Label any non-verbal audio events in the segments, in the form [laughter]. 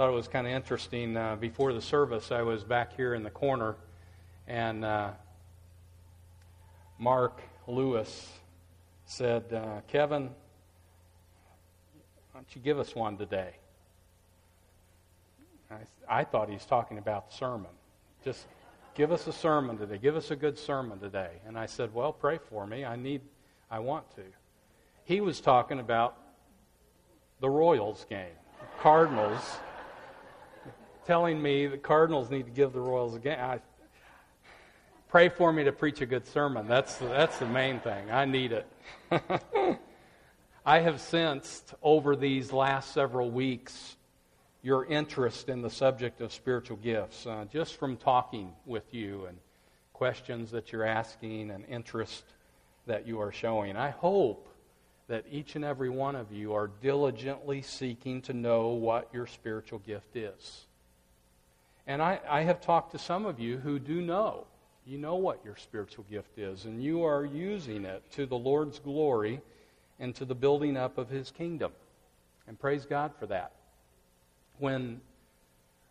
thought it was kind of interesting. Uh, before the service, I was back here in the corner, and uh, Mark Lewis said, uh, Kevin, why don't you give us one today? I, I thought he was talking about the sermon. Just give us a sermon today. Give us a good sermon today. And I said, Well, pray for me. I need, I want to. He was talking about the Royals game, Cardinals, telling me the Cardinals need to give the Royals a game. I, pray for me to preach a good sermon. That's, that's the main thing. I need it. [laughs] I have sensed over these last several weeks your interest in the subject of spiritual gifts, uh, just from talking with you and questions that you're asking and interest that you are showing. I hope that each and every one of you are diligently seeking to know what your spiritual gift is. And I, I have talked to some of you who do know. You know what your spiritual gift is, and you are using it to the Lord's glory and to the building up of His kingdom. And praise God for that when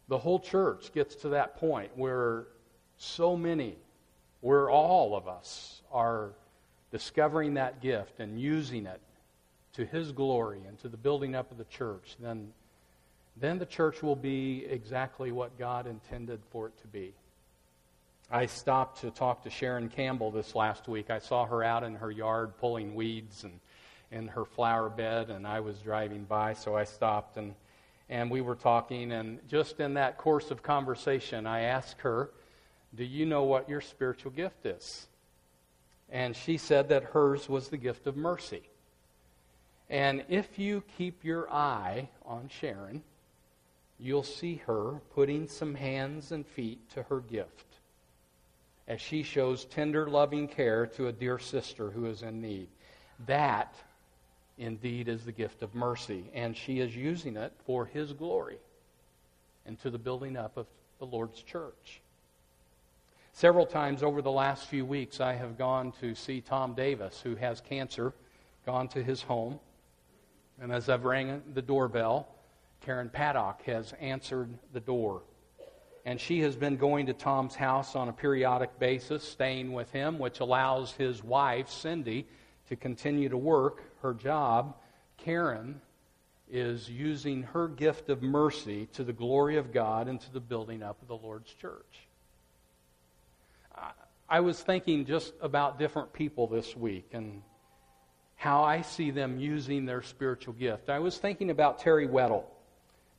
the whole church gets to that point where so many, where all of us are discovering that gift and using it to His glory and to the building up of the church, then, then the church will be exactly what God intended for it to be. I stopped to talk to Sharon Campbell this last week. I saw her out in her yard pulling weeds and in her flower bed, and I was driving by, so I stopped and and we were talking, and just in that course of conversation, I asked her, Do you know what your spiritual gift is? And she said that hers was the gift of mercy. And if you keep your eye on Sharon, you'll see her putting some hands and feet to her gift as she shows tender, loving care to a dear sister who is in need. That indeed is the gift of mercy, and she is using it for His glory and to the building up of the Lord's church. Several times over the last few weeks, I have gone to see Tom Davis, who has cancer, gone to his home. And as I've rang the doorbell, Karen Paddock has answered the door. And she has been going to Tom's house on a periodic basis, staying with him, which allows his wife, Cindy, to continue to work her job, Karen is using her gift of mercy to the glory of God and to the building up of the Lord's church. I was thinking just about different people this week and how I see them using their spiritual gift. I was thinking about Terry Weddle.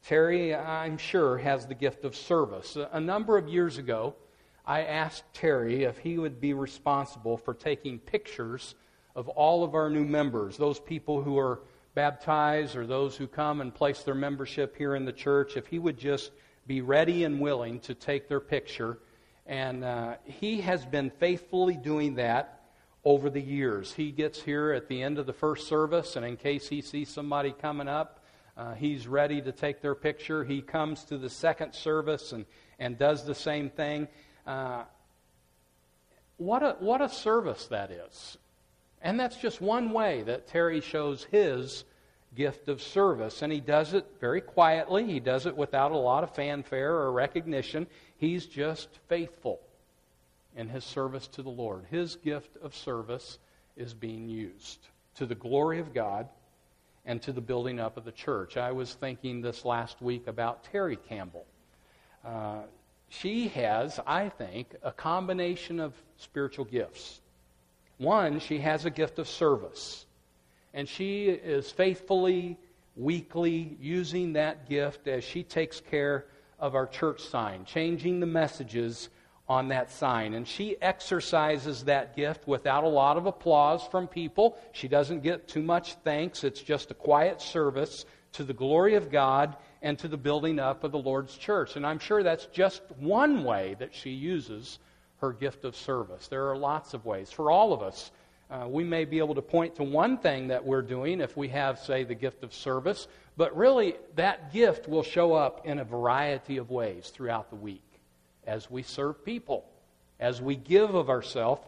Terry, I'm sure, has the gift of service. A number of years ago, I asked Terry if he would be responsible for taking pictures of all of our new members, those people who are baptized or those who come and place their membership here in the church, if he would just be ready and willing to take their picture. And uh, he has been faithfully doing that over the years. He gets here at the end of the first service, and in case he sees somebody coming up, uh, he's ready to take their picture. He comes to the second service and, and does the same thing. Uh, what a, what a service that is. And that's just one way that Terry shows his gift of service. And he does it very quietly, he does it without a lot of fanfare or recognition. He's just faithful in his service to the Lord. His gift of service is being used to the glory of God and to the building up of the church. I was thinking this last week about Terry Campbell. Uh, she has, I think, a combination of spiritual gifts. One, she has a gift of service. And she is faithfully, weekly using that gift as she takes care of our church sign, changing the messages on that sign. And she exercises that gift without a lot of applause from people. She doesn't get too much thanks. It's just a quiet service to the glory of God and to the building up of the Lord's church. And I'm sure that's just one way that she uses her gift of service. There are lots of ways. For all of us, uh, we may be able to point to one thing that we're doing if we have, say, the gift of service, but really that gift will show up in a variety of ways throughout the week as we serve people, as we give of ourselves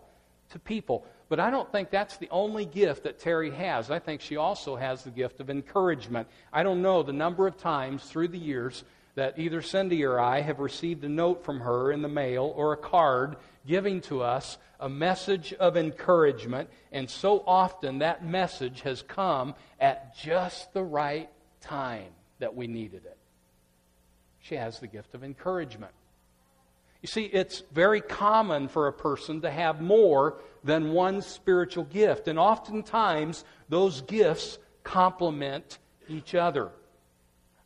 to people. But I don't think that's the only gift that Terry has. I think she also has the gift of encouragement. I don't know the number of times through the years that either Cindy or I have received a note from her in the mail or a card giving to us a message of encouragement, and so often that message has come at just the right time that we needed it. She has the gift of encouragement. You see, it's very common for a person to have more than one spiritual gift, and oftentimes those gifts complement each other.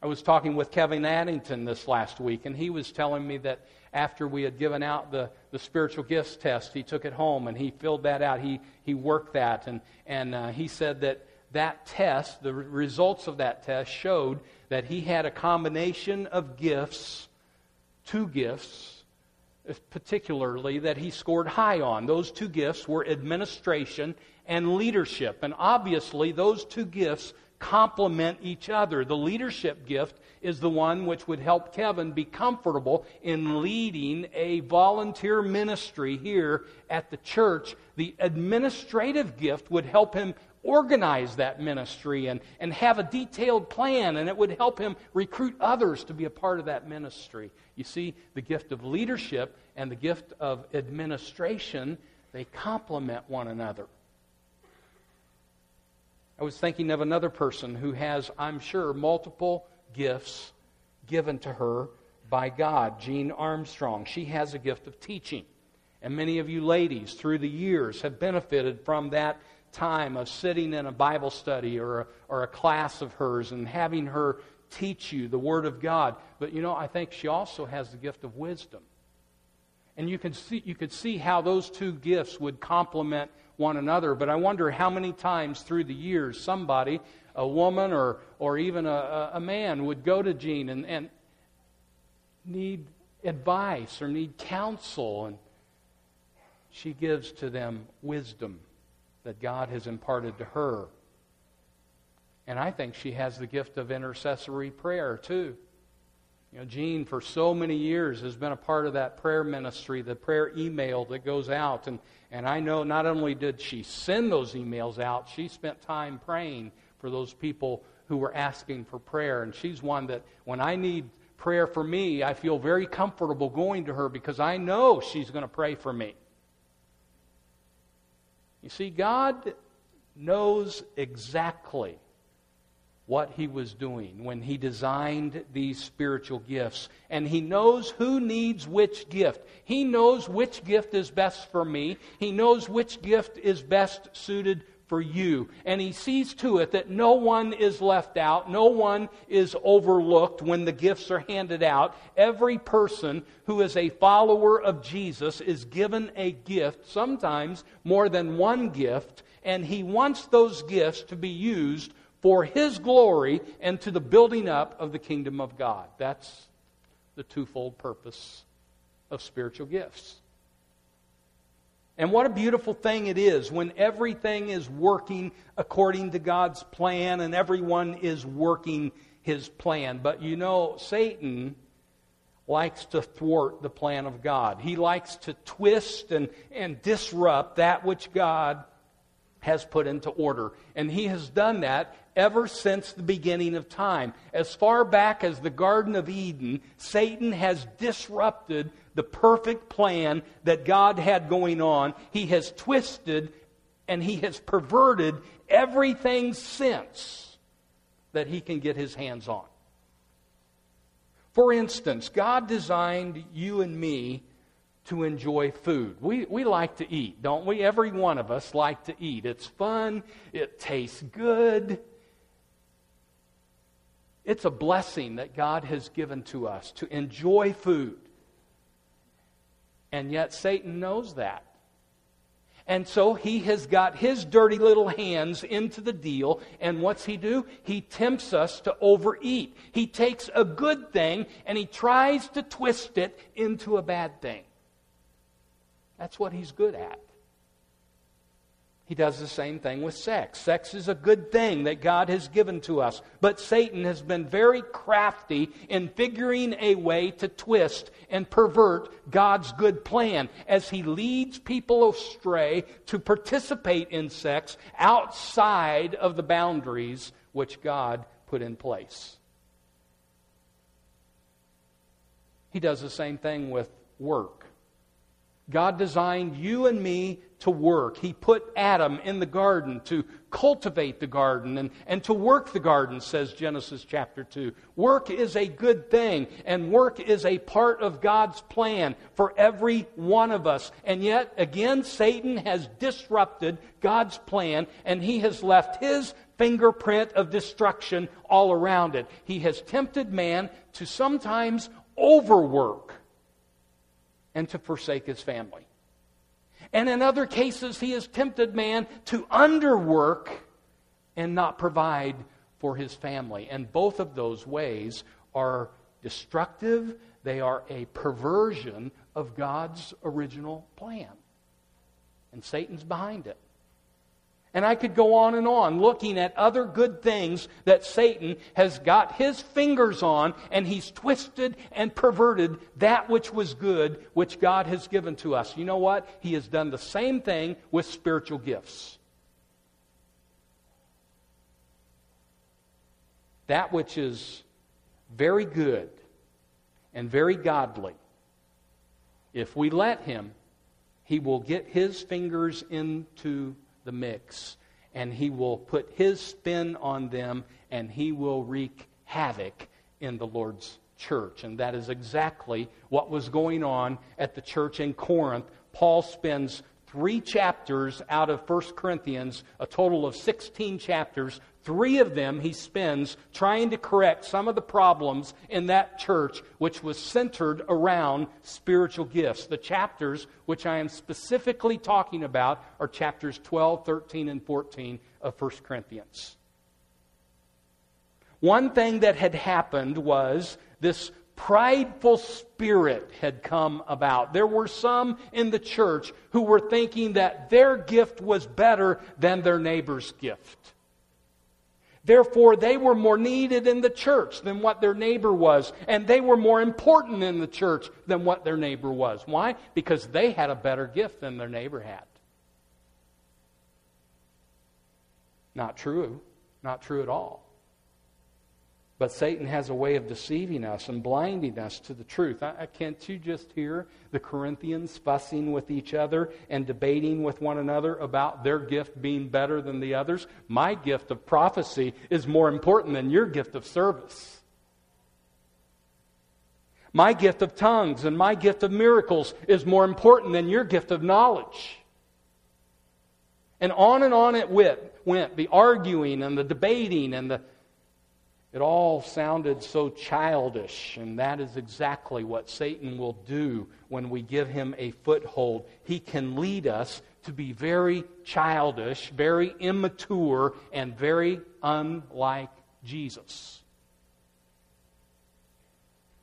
I was talking with Kevin Addington this last week, and he was telling me that after we had given out the, the spiritual gifts test, he took it home and he filled that out. He, he worked that, and, and uh, he said that that test, the results of that test, showed that he had a combination of gifts, two gifts, particularly, that he scored high on. Those two gifts were administration and leadership. And obviously, those two gifts complement each other. The leadership gift is the one which would help Kevin be comfortable in leading a volunteer ministry here at the church. The administrative gift would help him organize that ministry and, and have a detailed plan, and it would help him recruit others to be a part of that ministry. You see, the gift of leadership and the gift of administration, they complement one another. I was thinking of another person who has, I'm sure, multiple gifts given to her by God, Jean Armstrong. She has a gift of teaching. And many of you ladies through the years have benefited from that time of sitting in a Bible study or a, or a class of hers and having her teach you the Word of God. But you know, I think she also has the gift of wisdom. And you can see, you could see how those two gifts would complement one another. But I wonder how many times through the years somebody, a woman or, or even a, a man, would go to Jean and, and need advice or need counsel. And she gives to them wisdom that God has imparted to her. And I think she has the gift of intercessory prayer, too. You know, Jean, for so many years, has been a part of that prayer ministry, the prayer email that goes out. And, and I know not only did she send those emails out, she spent time praying for those people who were asking for prayer. And she's one that, when I need prayer for me, I feel very comfortable going to her because I know she's going to pray for me. You see, God knows exactly what he was doing when he designed these spiritual gifts. And he knows who needs which gift. He knows which gift is best for me. He knows which gift is best suited for you. And he sees to it that no one is left out, no one is overlooked when the gifts are handed out. Every person who is a follower of Jesus is given a gift, sometimes more than one gift, and he wants those gifts to be used for his glory and to the building up of the kingdom of God. That's the twofold purpose of spiritual gifts. And what a beautiful thing it is when everything is working according to God's plan and everyone is working his plan. But you know, Satan likes to thwart the plan of God. He likes to twist and, and disrupt that which God has put into order. And he has done that ever since the beginning of time. As far back as the Garden of Eden, Satan has disrupted the perfect plan that God had going on. He has twisted and he has perverted everything since that he can get his hands on. For instance, God designed you and me to enjoy food. We, we like to eat, don't we? Every one of us like to eat. It's fun, it tastes good. It's a blessing that God has given to us to enjoy food. And yet Satan knows that. And so he has got his dirty little hands into the deal. And what's he do? He tempts us to overeat. He takes a good thing and he tries to twist it into a bad thing. That's what he's good at. He does the same thing with sex. Sex is a good thing that God has given to us. But Satan has been very crafty in figuring a way to twist and pervert God's good plan as he leads people astray to participate in sex outside of the boundaries which God put in place. He does the same thing with work. God designed you and me to work. He put Adam in the garden to cultivate the garden and, and to work the garden, says Genesis chapter 2. Work is a good thing, and work is a part of God's plan for every one of us. And yet, again, Satan has disrupted God's plan, and he has left his fingerprint of destruction all around it. He has tempted man to sometimes overwork and to forsake his family. And in other cases, he has tempted man to underwork and not provide for his family. And both of those ways are destructive, they are a perversion of God's original plan. And Satan's behind it. And I could go on and on looking at other good things that Satan has got his fingers on, and he's twisted and perverted that which was good, which God has given to us. You know what? He has done the same thing with spiritual gifts. That which is very good and very godly, if we let him, he will get his fingers into the mix, and he will put his spin on them, and he will wreak havoc in the Lord's church. And that is exactly what was going on at the church in Corinth. Paul spends three chapters out of 1 Corinthians, a total of 16 chapters. Three of them he spends trying to correct some of the problems in that church, which was centered around spiritual gifts. The chapters which I am specifically talking about are chapters 12, 13, and 14 of 1 Corinthians. One thing that had happened was this prideful spirit had come about. There were some in the church who were thinking that their gift was better than their neighbor's gift. Therefore, they were more needed in the church than what their neighbor was, and they were more important in the church than what their neighbor was. Why? Because they had a better gift than their neighbor had. Not true. Not true at all. But Satan has a way of deceiving us and blinding us to the truth. I, I, can't you just hear the Corinthians fussing with each other and debating with one another about their gift being better than the others? My gift of prophecy is more important than your gift of service. My gift of tongues and my gift of miracles is more important than your gift of knowledge. And on and on it went, went the arguing and the debating and the it all sounded so childish, and that is exactly what Satan will do when we give him a foothold. He can lead us to be very childish, very immature, and very unlike Jesus.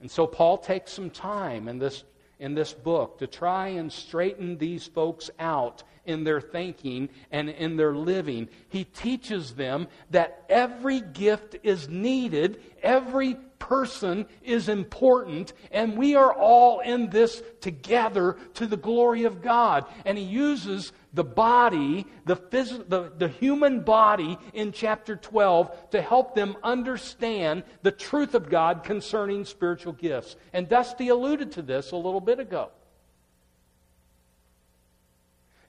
And so Paul takes some time in this, in this book to try and straighten these folks out in their thinking and in their living. He teaches them that every gift is needed, every person is important, and we are all in this together to the glory of God. And he uses the body, the, phys- the, the human body in chapter 12 to help them understand the truth of God concerning spiritual gifts. And Dusty alluded to this a little bit ago.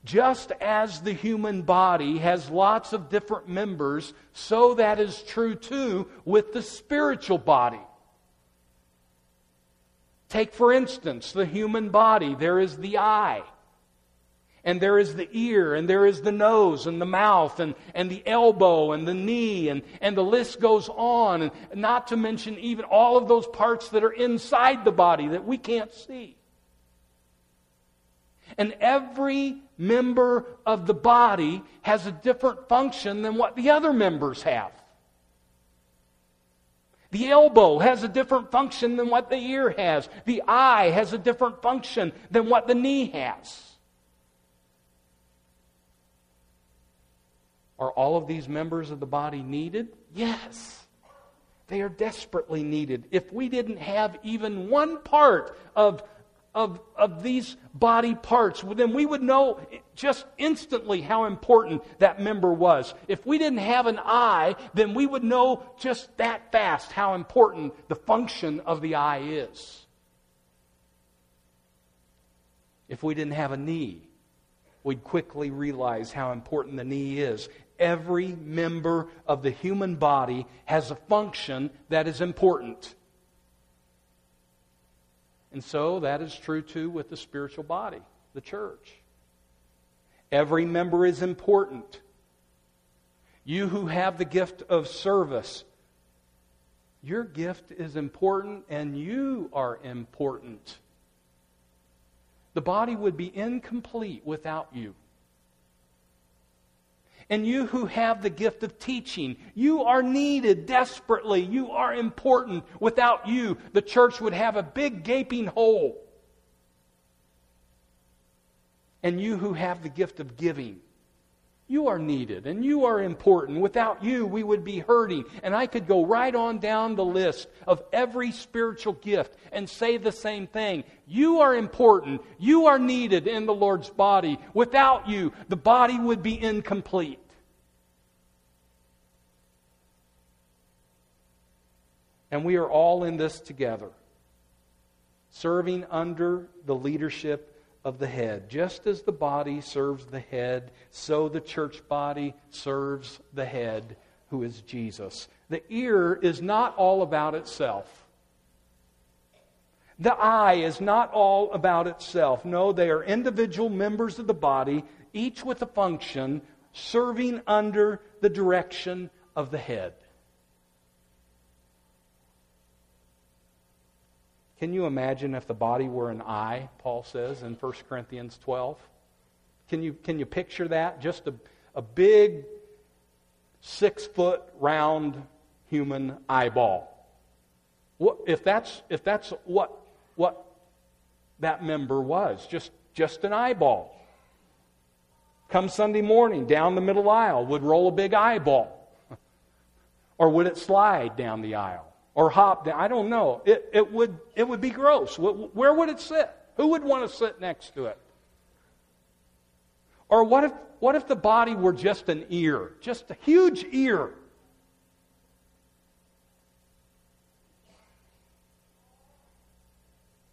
Just as the human body has lots of different members, so that is true too with the spiritual body. Take, for instance, the human body. There is the eye, and there is the ear, and there is the nose, and the mouth, and, and the elbow, and the knee, and, and the list goes on, and not to mention even all of those parts that are inside the body that we can't see. And every member of the body has a different function than what the other members have. The elbow has a different function than what the ear has. The eye has a different function than what the knee has. Are all of these members of the body needed? Yes. They are desperately needed. If we didn't have even one part of of, of these body parts, then we would know just instantly how important that member was. If we didn't have an eye, then we would know just that fast how important the function of the eye is. If we didn't have a knee, we'd quickly realize how important the knee is. Every member of the human body has a function that is important. And so that is true too with the spiritual body, the church. Every member is important. You who have the gift of service, your gift is important and you are important. The body would be incomplete without you. And you who have the gift of teaching, you are needed desperately. You are important. Without you, the church would have a big gaping hole. And you who have the gift of giving, you are needed and you are important. Without you, we would be hurting. And I could go right on down the list of every spiritual gift and say the same thing. You are important. You are needed in the Lord's body. Without you, the body would be incomplete. And we are all in this together, serving under the leadership of the head. Just as the body serves the head, so the church body serves the head, who is Jesus. The ear is not all about itself. The eye is not all about itself. No, they are individual members of the body, each with a function, serving under the direction of the head. Can you imagine if the body were an eye, Paul says in 1 Corinthians 12? Can you, can you picture that? Just a, a big, six foot round human eyeball. What, if, that's, if that's what, what that member was, just, just an eyeball. Come Sunday morning, down the middle aisle, would roll a big eyeball. [laughs] or would it slide down the aisle? Or hop down. I don't know. It, it, would, it would be gross. Where would it sit? Who would want to sit next to it? Or what if, what if the body were just an ear? Just a huge ear?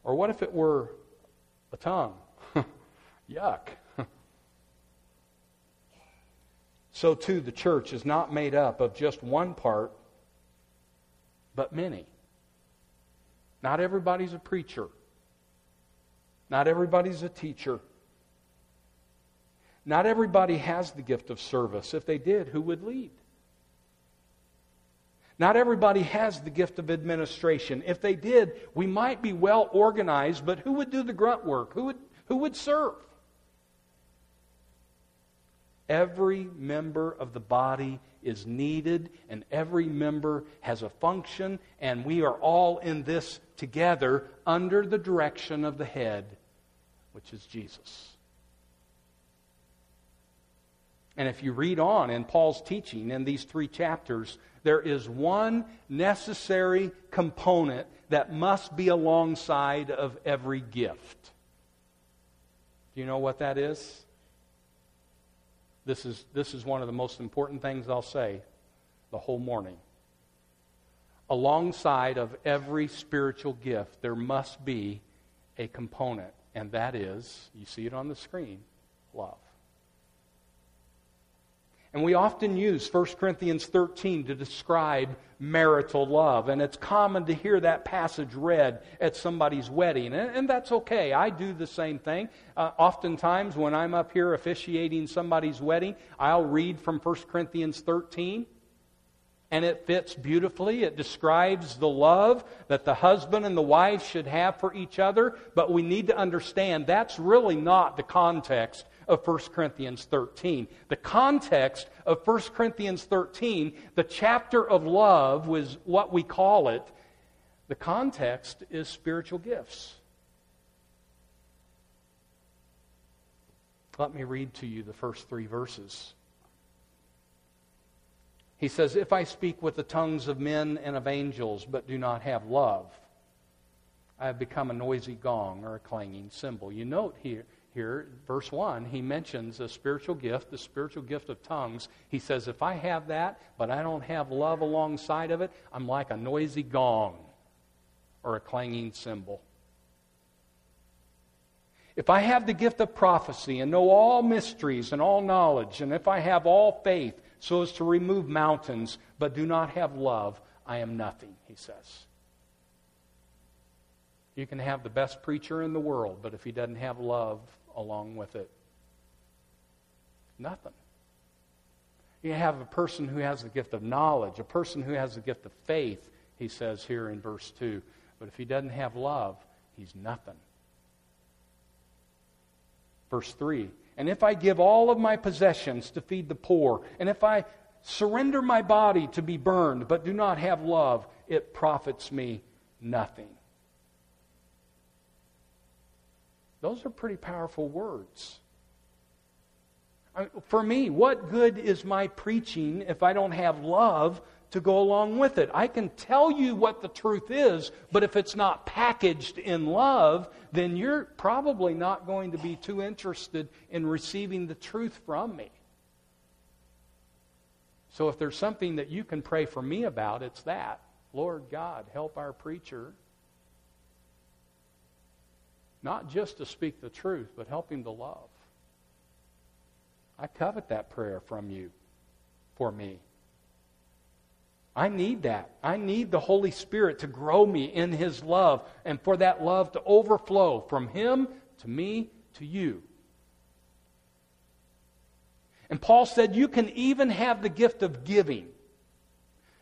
Or what if it were a tongue? [laughs] Yuck. [laughs] so, too, the church is not made up of just one part but many. Not everybody's a preacher. Not everybody's a teacher. Not everybody has the gift of service. If they did, who would lead? Not everybody has the gift of administration. If they did, we might be well organized, but who would do the grunt work? Who would, who would serve? Every member of the body is needed, and every member has a function, and we are all in this together under the direction of the head, which is Jesus. And if you read on in Paul's teaching in these three chapters, there is one necessary component that must be alongside of every gift. Do you know what that is? This is, this is one of the most important things I'll say the whole morning. Alongside of every spiritual gift, there must be a component, and that is, you see it on the screen, love. And we often use 1 Corinthians 13 to describe marital love. And it's common to hear that passage read at somebody's wedding. And, and that's okay. I do the same thing. Uh, oftentimes, when I'm up here officiating somebody's wedding, I'll read from 1 Corinthians 13. And it fits beautifully. It describes the love that the husband and the wife should have for each other. But we need to understand that's really not the context of 1 Corinthians 13. The context of 1 Corinthians 13, the chapter of love was what we call it. The context is spiritual gifts. Let me read to you the first three verses. He says, If I speak with the tongues of men and of angels, but do not have love, I have become a noisy gong or a clanging cymbal. You note here, here, verse 1, he mentions a spiritual gift, the spiritual gift of tongues. He says, If I have that, but I don't have love alongside of it, I'm like a noisy gong or a clanging cymbal. If I have the gift of prophecy and know all mysteries and all knowledge, and if I have all faith so as to remove mountains, but do not have love, I am nothing, he says. You can have the best preacher in the world, but if he doesn't have love along with it, nothing. You have a person who has the gift of knowledge, a person who has the gift of faith, he says here in verse 2. But if he doesn't have love, he's nothing. Verse 3 And if I give all of my possessions to feed the poor, and if I surrender my body to be burned, but do not have love, it profits me nothing. Those are pretty powerful words. For me, what good is my preaching if I don't have love to go along with it. I can tell you what the truth is, but if it's not packaged in love, then you're probably not going to be too interested in receiving the truth from me. So if there's something that you can pray for me about, it's that. Lord God, help our preacher not just to speak the truth, but help him to love. I covet that prayer from you for me. I need that. I need the Holy Spirit to grow me in His love and for that love to overflow from Him to me to you. And Paul said, You can even have the gift of giving.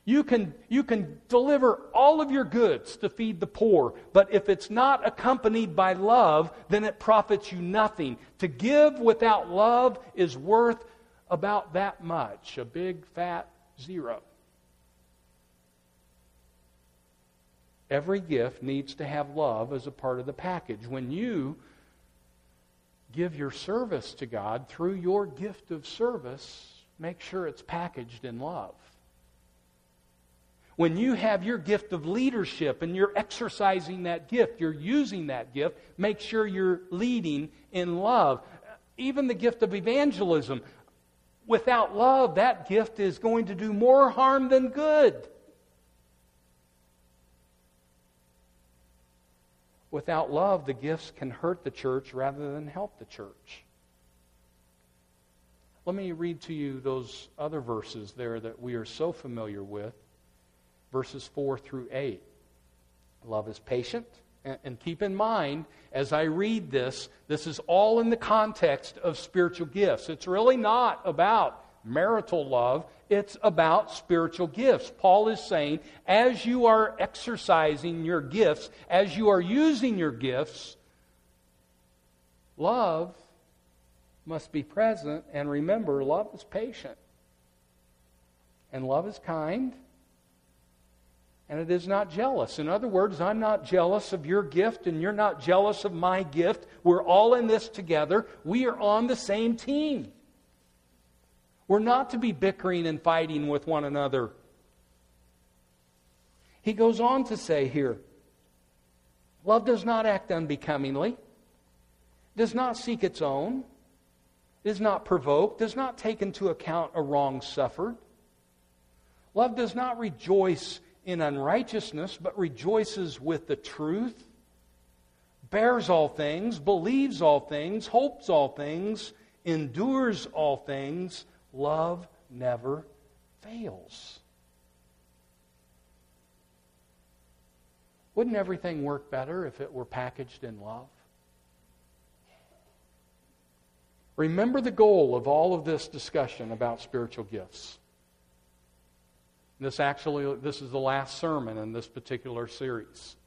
You can, you can deliver all of your goods to feed the poor, but if it's not accompanied by love, then it profits you nothing. To give without love is worth about that much a big fat zero. Every gift needs to have love as a part of the package. When you give your service to God through your gift of service, make sure it's packaged in love. When you have your gift of leadership and you're exercising that gift, you're using that gift, make sure you're leading in love. Even the gift of evangelism, without love, that gift is going to do more harm than good. Without love, the gifts can hurt the church rather than help the church. Let me read to you those other verses there that we are so familiar with verses 4 through 8. Love is patient. And keep in mind, as I read this, this is all in the context of spiritual gifts. It's really not about marital love, it's about spiritual gifts. Paul is saying, as you are exercising your gifts, as you are using your gifts, love must be present. And remember, love is patient. And love is kind. And it is not jealous. In other words, I'm not jealous of your gift, and you're not jealous of my gift. We're all in this together. We are on the same team. We're not to be bickering and fighting with one another. He goes on to say here love does not act unbecomingly, does not seek its own, is not provoked, does not take into account a wrong suffered. Love does not rejoice in unrighteousness, but rejoices with the truth, bears all things, believes all things, hopes all things, endures all things. Love never fails. Wouldn't everything work better if it were packaged in love? Remember the goal of all of this discussion about spiritual gifts. This actually this is the last sermon in this particular series.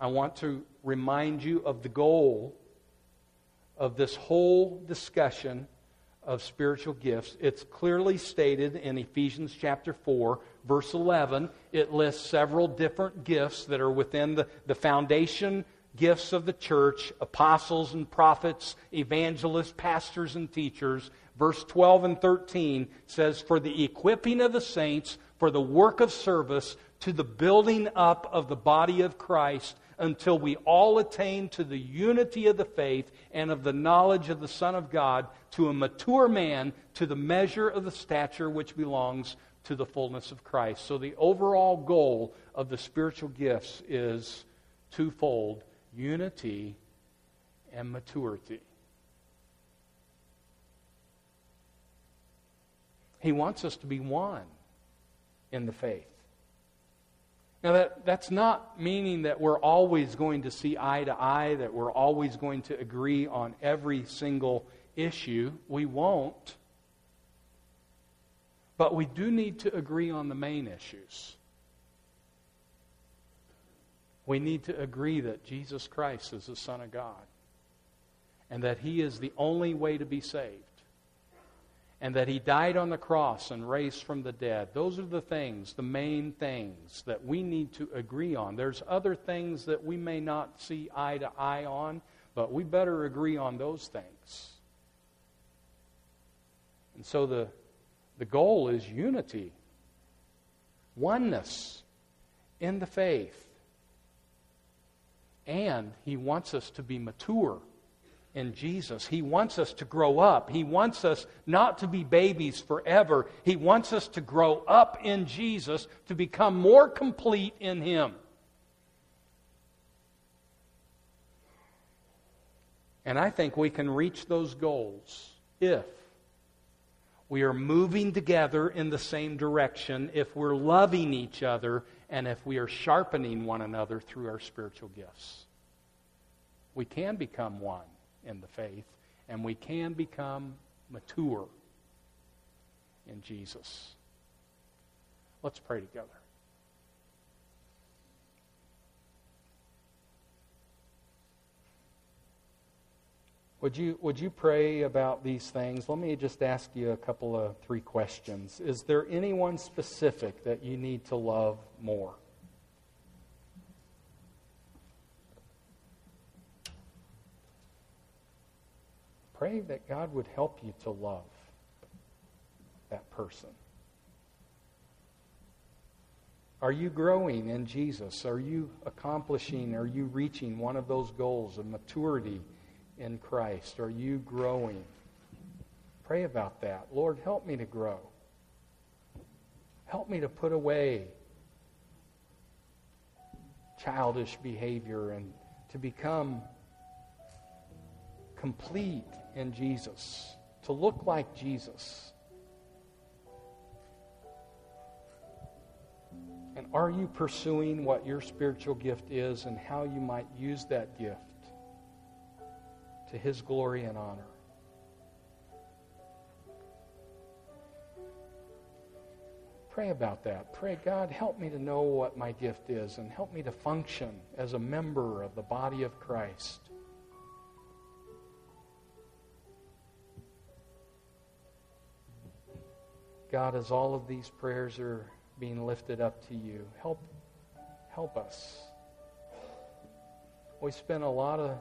I want to remind you of the goal of this whole discussion of spiritual gifts. It's clearly stated in Ephesians chapter 4, verse 11. It lists several different gifts that are within the, the foundation gifts of the church apostles and prophets, evangelists, pastors, and teachers. Verse 12 and 13 says, For the equipping of the saints, for the work of service, to the building up of the body of Christ until we all attain to the unity of the faith and of the knowledge of the Son of God, to a mature man, to the measure of the stature which belongs to the fullness of Christ. So, the overall goal of the spiritual gifts is twofold unity and maturity. He wants us to be one in the faith. Now, that, that's not meaning that we're always going to see eye to eye, that we're always going to agree on every single issue. We won't. But we do need to agree on the main issues. We need to agree that Jesus Christ is the Son of God and that He is the only way to be saved and that he died on the cross and raised from the dead. Those are the things, the main things that we need to agree on. There's other things that we may not see eye to eye on, but we better agree on those things. And so the, the goal is unity, oneness in the faith. And he wants us to be mature in Jesus. He wants us to grow up. He wants us not to be babies forever. He wants us to grow up in Jesus to become more complete in Him. And I think we can reach those goals if we are moving together in the same direction, if we're loving each other, and if we are sharpening one another through our spiritual gifts. We can become one in the faith, and we can become mature in Jesus. Let's pray together. Would you, would you pray about these things? Let me just ask you a couple of three questions. Is there anyone specific that you need to love more? Pray that God would help you to love that person. Are you growing in Jesus? Are you accomplishing, are you reaching one of those goals of maturity in Christ? Are you growing? Pray about that. Lord, help me to grow. Help me to put away childish behavior and to become complete in Jesus, to look like Jesus. And are you pursuing what your spiritual gift is and how you might use that gift to His glory and honor? Pray about that. Pray, God, help me to know what my gift is and help me to function as a member of the body of Christ. God, as all of these prayers are being lifted up to you, help, help us. We spent a lot of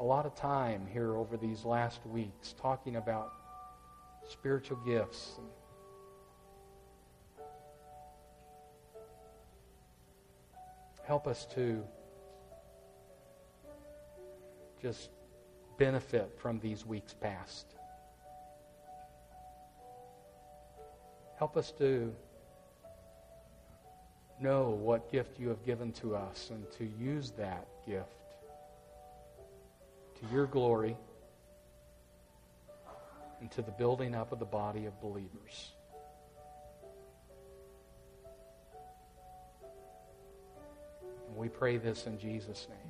a lot of time here over these last weeks talking about spiritual gifts. Help us to just benefit from these weeks past. Help us to know what gift you have given to us and to use that gift to your glory and to the building up of the body of believers. And we pray this in Jesus' name.